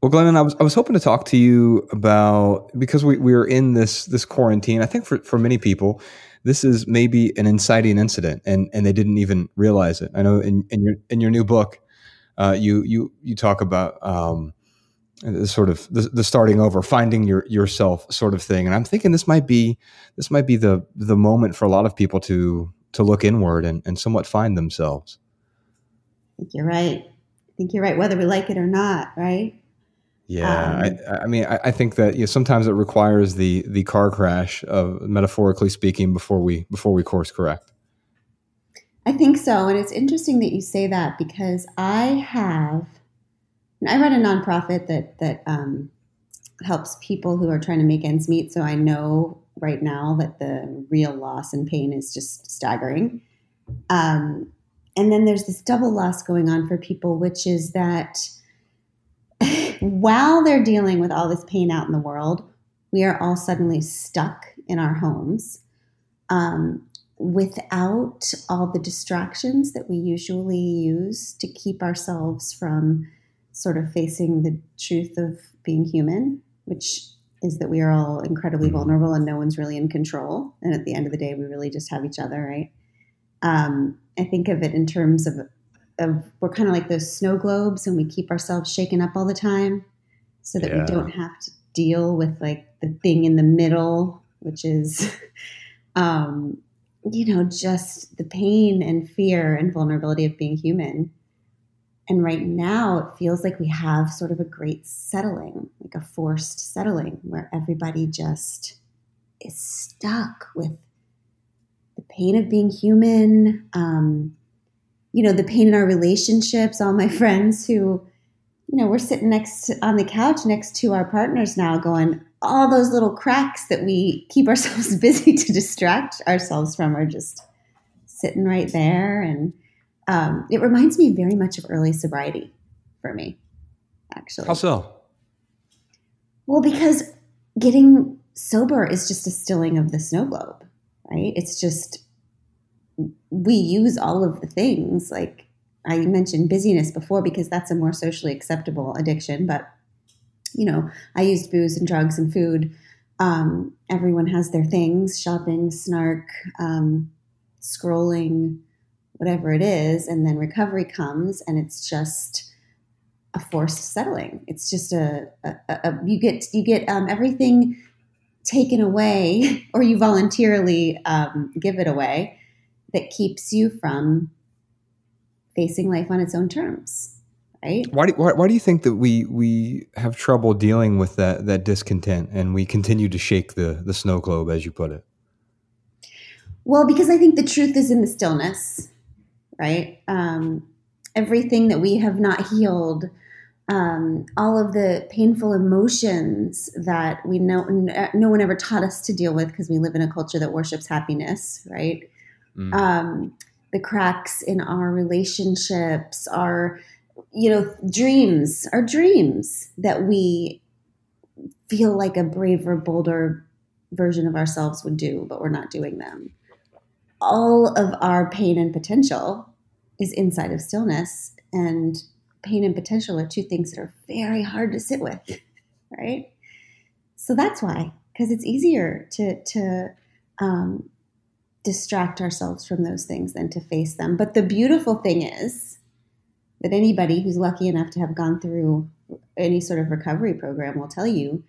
Well, Glennon, I was I was hoping to talk to you about because we we are in this this quarantine. I think for for many people, this is maybe an inciting incident, and and they didn't even realize it. I know in, in your in your new book, uh, you you you talk about um, sort of the, the, starting over, finding your yourself sort of thing. And I'm thinking this might be this might be the the moment for a lot of people to to look inward and, and somewhat find themselves. I think you're right. I think you're right, whether we like it or not, right? Yeah, um, I, I, mean, I, I, think that you know, sometimes it requires the the car crash of metaphorically speaking before we before we course correct. I think so, and it's interesting that you say that because I have, I run a nonprofit that that um, helps people who are trying to make ends meet. So I know right now that the real loss and pain is just staggering. Um, and then there's this double loss going on for people, which is that while they're dealing with all this pain out in the world, we are all suddenly stuck in our homes um, without all the distractions that we usually use to keep ourselves from sort of facing the truth of being human, which is that we are all incredibly vulnerable and no one's really in control. And at the end of the day, we really just have each other, right? Um, I think of it in terms of of we're kind of like those snow globes and we keep ourselves shaken up all the time so that yeah. we don't have to deal with like the thing in the middle which is um, you know just the pain and fear and vulnerability of being human and right now it feels like we have sort of a great settling like a forced settling where everybody just is stuck with the pain of being human um, you know, the pain in our relationships, all my friends who, you know, we're sitting next to, on the couch next to our partners now going, all those little cracks that we keep ourselves busy to distract ourselves from are just sitting right there. And um, it reminds me very much of early sobriety for me, actually. How so? Well, because getting sober is just a stilling of the snow globe, right? It's just we use all of the things like I mentioned busyness before because that's a more socially acceptable addiction. But you know, I used booze and drugs and food. Um, everyone has their things: shopping, snark, um, scrolling, whatever it is, and then recovery comes, and it's just a forced settling. It's just a, a, a you get you get um, everything taken away, or you voluntarily um, give it away that keeps you from facing life on its own terms right? Why do, why, why do you think that we we have trouble dealing with that that discontent and we continue to shake the the snow globe as you put it? Well because i think the truth is in the stillness right? Um, everything that we have not healed um, all of the painful emotions that we know no one ever taught us to deal with because we live in a culture that worships happiness right mm. um, the cracks in our relationships, our you know dreams, our dreams that we feel like a braver, bolder version of ourselves would do, but we're not doing them. All of our pain and potential is inside of stillness, and pain and potential are two things that are very hard to sit with, right? So that's why, because it's easier to to um, distract ourselves from those things than to face them. But the beautiful thing is that anybody who's lucky enough to have gone through any sort of recovery program will tell you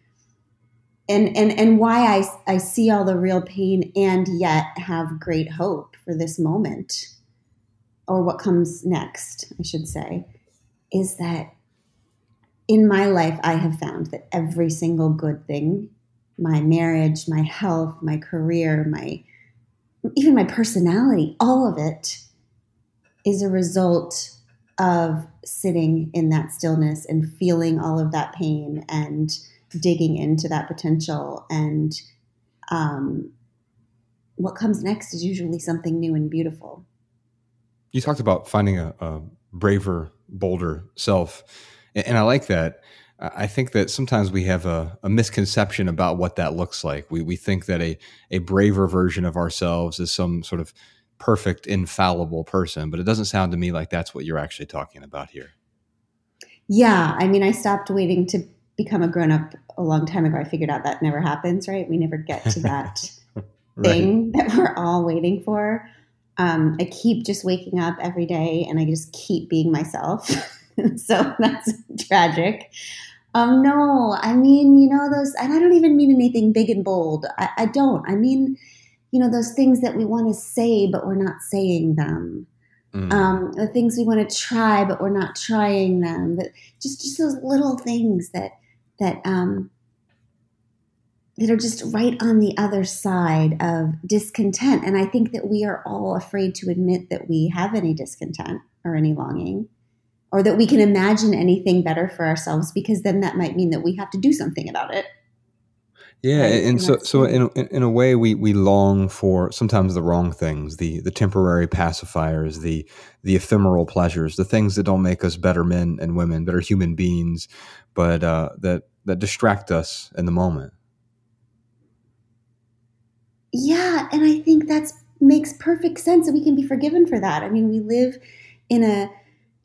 and and and why I I see all the real pain and yet have great hope for this moment or what comes next, I should say, is that in my life I have found that every single good thing, my marriage, my health, my career, my even my personality, all of it is a result of sitting in that stillness and feeling all of that pain and digging into that potential. And um, what comes next is usually something new and beautiful. You talked about finding a, a braver, bolder self. And I like that. I think that sometimes we have a, a, misconception about what that looks like. We, we think that a, a braver version of ourselves is some sort of perfect, infallible person, but it doesn't sound to me like that's what you're actually talking about here. Yeah, I mean, I stopped waiting to become a grown up a long time ago. I figured out that never happens, right? We never get to that right. thing that we're all waiting for. Um, I keep just waking up every day and I just keep being myself. so that's tragic. Um, no, I mean, you know, those, and I don't even mean anything big and bold. I, I don't. I mean, you know, those things that we want to say, but we're not saying them. Mm. Um, the things we want to try, but we're not trying them. But just, just those little things that, that, um, that are just right on the other side of discontent. And I think that we are all afraid to admit that we have any discontent or any longing or that we can imagine anything better for ourselves because then that might mean that we have to do something about it. Yeah, right? and, and so so in in a way we we long for sometimes the wrong things, the the temporary pacifiers, the the ephemeral pleasures, the things that don't make us better men and women, better human beings, but uh, that that distract us in the moment. Yeah, and I think that makes perfect sense, and we can be forgiven for that. I mean, we live in a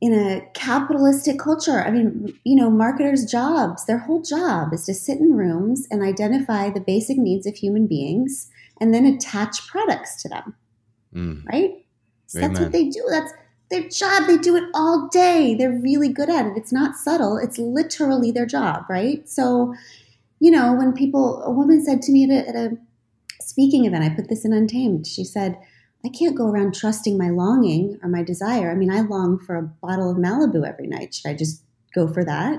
in a capitalistic culture. I mean, you know, marketers' jobs, their whole job is to sit in rooms and identify the basic needs of human beings and then attach products to them. Mm. Right? So that's what they do. That's their job. They do it all day. They're really good at it. It's not subtle, it's literally their job, right? So, you know, when people, a woman said to me at a, at a speaking event, I put this in Untamed, she said, I can't go around trusting my longing or my desire. I mean, I long for a bottle of Malibu every night. Should I just go for that?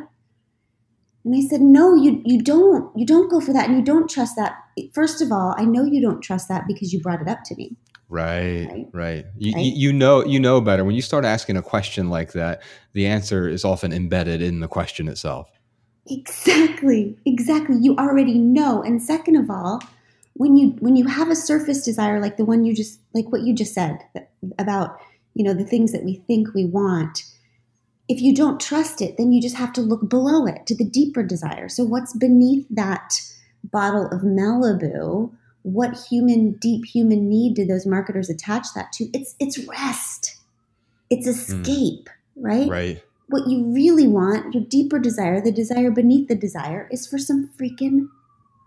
And I said, "No, you you don't. You don't go for that and you don't trust that. First of all, I know you don't trust that because you brought it up to me." Right, right. right. You, right? you know you know better. When you start asking a question like that, the answer is often embedded in the question itself. Exactly. Exactly. You already know. And second of all, when you when you have a surface desire like the one you just like what you just said about you know the things that we think we want if you don't trust it then you just have to look below it to the deeper desire. So what's beneath that bottle of malibu what human deep human need did those marketers attach that to? It's it's rest. It's hmm. escape mm. right? Right. What you really want your deeper desire the desire beneath the desire is for some freaking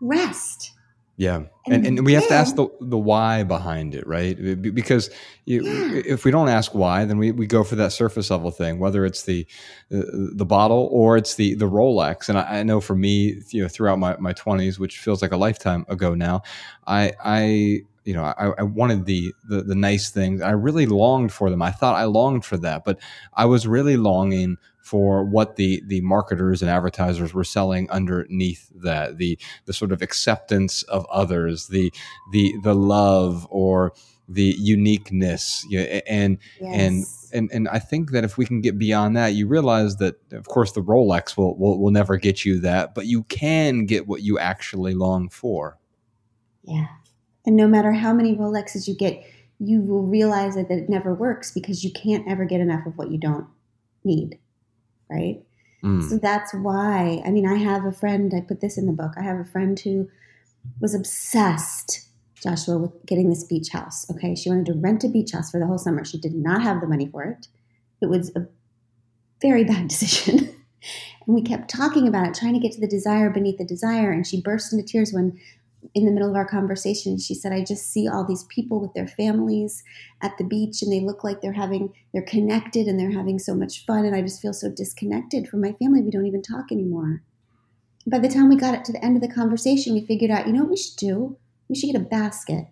rest yeah. And, and, and we have to ask the, the why behind it, right? Because you, yeah. if we don't ask why, then we, we go for that surface level thing, whether it's the uh, the bottle or it's the the Rolex. And I, I, know for me, you know, throughout my, my 20s, which feels like a lifetime ago now, I, I you know, I, I wanted the, the, the nice things. I really longed for them. I thought I longed for that, but I was really longing for what the the marketers and advertisers were selling underneath that the the sort of acceptance of others the the the love or the uniqueness you know, and yes. and and and I think that if we can get beyond that, you realize that of course the Rolex will, will will never get you that, but you can get what you actually long for. Yeah, and no matter how many Rolexes you get, you will realize that, that it never works because you can't ever get enough of what you don't need right? Mm. So that's why, I mean, I have a friend, I put this in the book. I have a friend who was obsessed, Joshua, with getting this beach house. Okay. She wanted to rent a beach house for the whole summer. She did not have the money for it. It was a very bad decision. and we kept talking about it, trying to get to the desire beneath the desire. And she burst into tears when in the middle of our conversation, she said, I just see all these people with their families at the beach and they look like they're having, they're connected and they're having so much fun. And I just feel so disconnected from my family. We don't even talk anymore. By the time we got it to the end of the conversation, we figured out, you know what we should do? We should get a basket.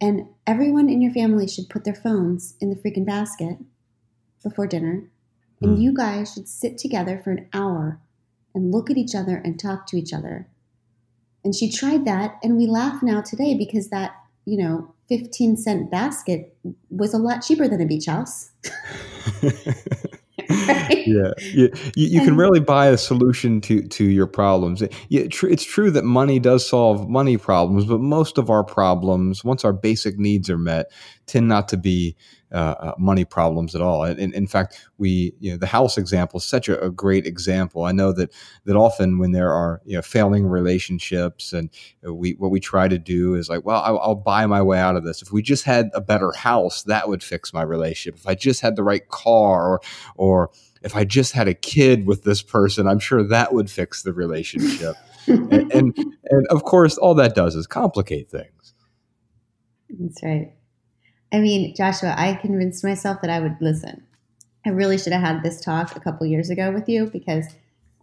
And everyone in your family should put their phones in the freaking basket before dinner. And mm. you guys should sit together for an hour and look at each other and talk to each other and she tried that, and we laugh now today because that, you know, 15 cent basket was a lot cheaper than a beach house. right? Yeah, you, you, can really buy a solution to to your problems. It's true that money does solve money problems, but most of our problems, once our basic needs are met, tend not to be uh, uh, money problems at all. And, in fact, we you know the house example is such a, a, great example. I know that that often when there are you know failing relationships, and we what we try to do is like, well, I'll, I'll buy my way out of this. If we just had a better house, that would fix my relationship. If I just had the right car, or or if I just had a kid with this person, I'm sure that would fix the relationship. and, and, and of course, all that does is complicate things. That's right. I mean, Joshua, I convinced myself that I would listen. I really should have had this talk a couple years ago with you because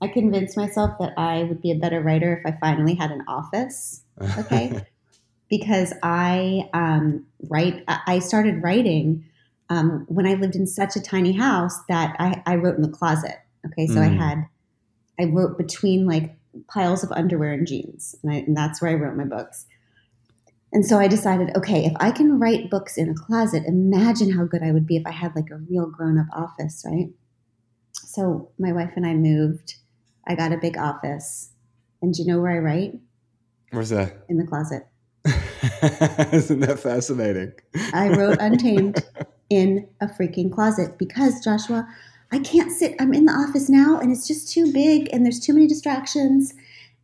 I convinced myself that I would be a better writer if I finally had an office. Okay. because I um, write, I started writing um, when I lived in such a tiny house that I, I wrote in the closet. Okay. So mm. I had, I wrote between like piles of underwear and jeans, and, I, and that's where I wrote my books. And so I decided, okay, if I can write books in a closet, imagine how good I would be if I had like a real grown up office, right? So my wife and I moved. I got a big office. And do you know where I write? Where's that? In the closet. Isn't that fascinating? I wrote Untamed in a freaking closet because, Joshua, I can't sit. I'm in the office now and it's just too big and there's too many distractions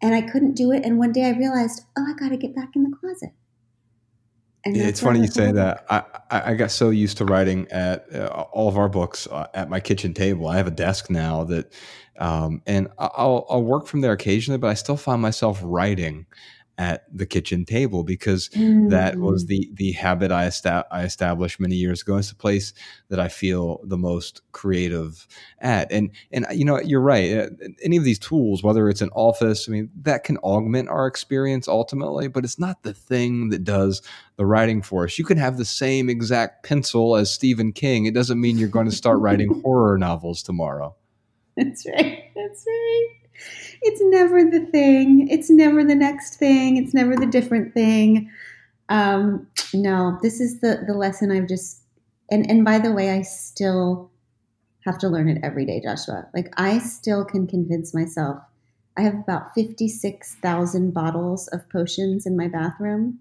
and I couldn't do it. And one day I realized, oh, I got to get back in the closet. And it's funny you say that. I, I got so used to writing at uh, all of our books uh, at my kitchen table. I have a desk now that, um, and I'll, I'll work from there occasionally, but I still find myself writing at the kitchen table because mm. that was mm. the the habit I, esta- I established many years ago. It's the place that I feel the most creative at. And and you know you're right. Uh, any of these tools, whether it's an office, I mean that can augment our experience ultimately, but it's not the thing that does the writing for us. You can have the same exact pencil as Stephen King. It doesn't mean you're going to start writing horror novels tomorrow. That's right. That's right it's never the thing. It's never the next thing. It's never the different thing. Um, no, this is the the lesson I've just and and by the way, I still have to learn it every day, Joshua. Like I still can convince myself. I have about fifty six thousand bottles of potions in my bathroom,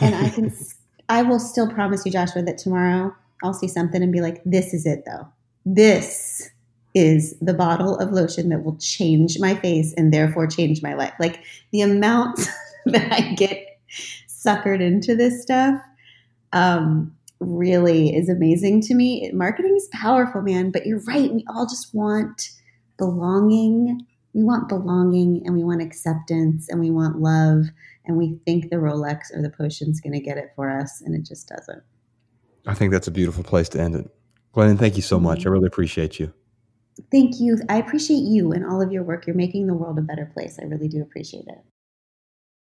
and I can. I will still promise you, Joshua, that tomorrow I'll see something and be like, "This is it, though. This is the bottle of lotion that will change my face and therefore change my life. Like the amount that I get suckered into this stuff um, really is amazing to me. Marketing is powerful, man, but you're right. We all just want belonging. We want belonging and we want acceptance and we want love. And we think the Rolex or the potion's going to get it for us, and it just doesn't. I think that's a beautiful place to end it. Glennon, thank you so much. Mm-hmm. I really appreciate you. Thank you. I appreciate you and all of your work. You're making the world a better place. I really do appreciate it.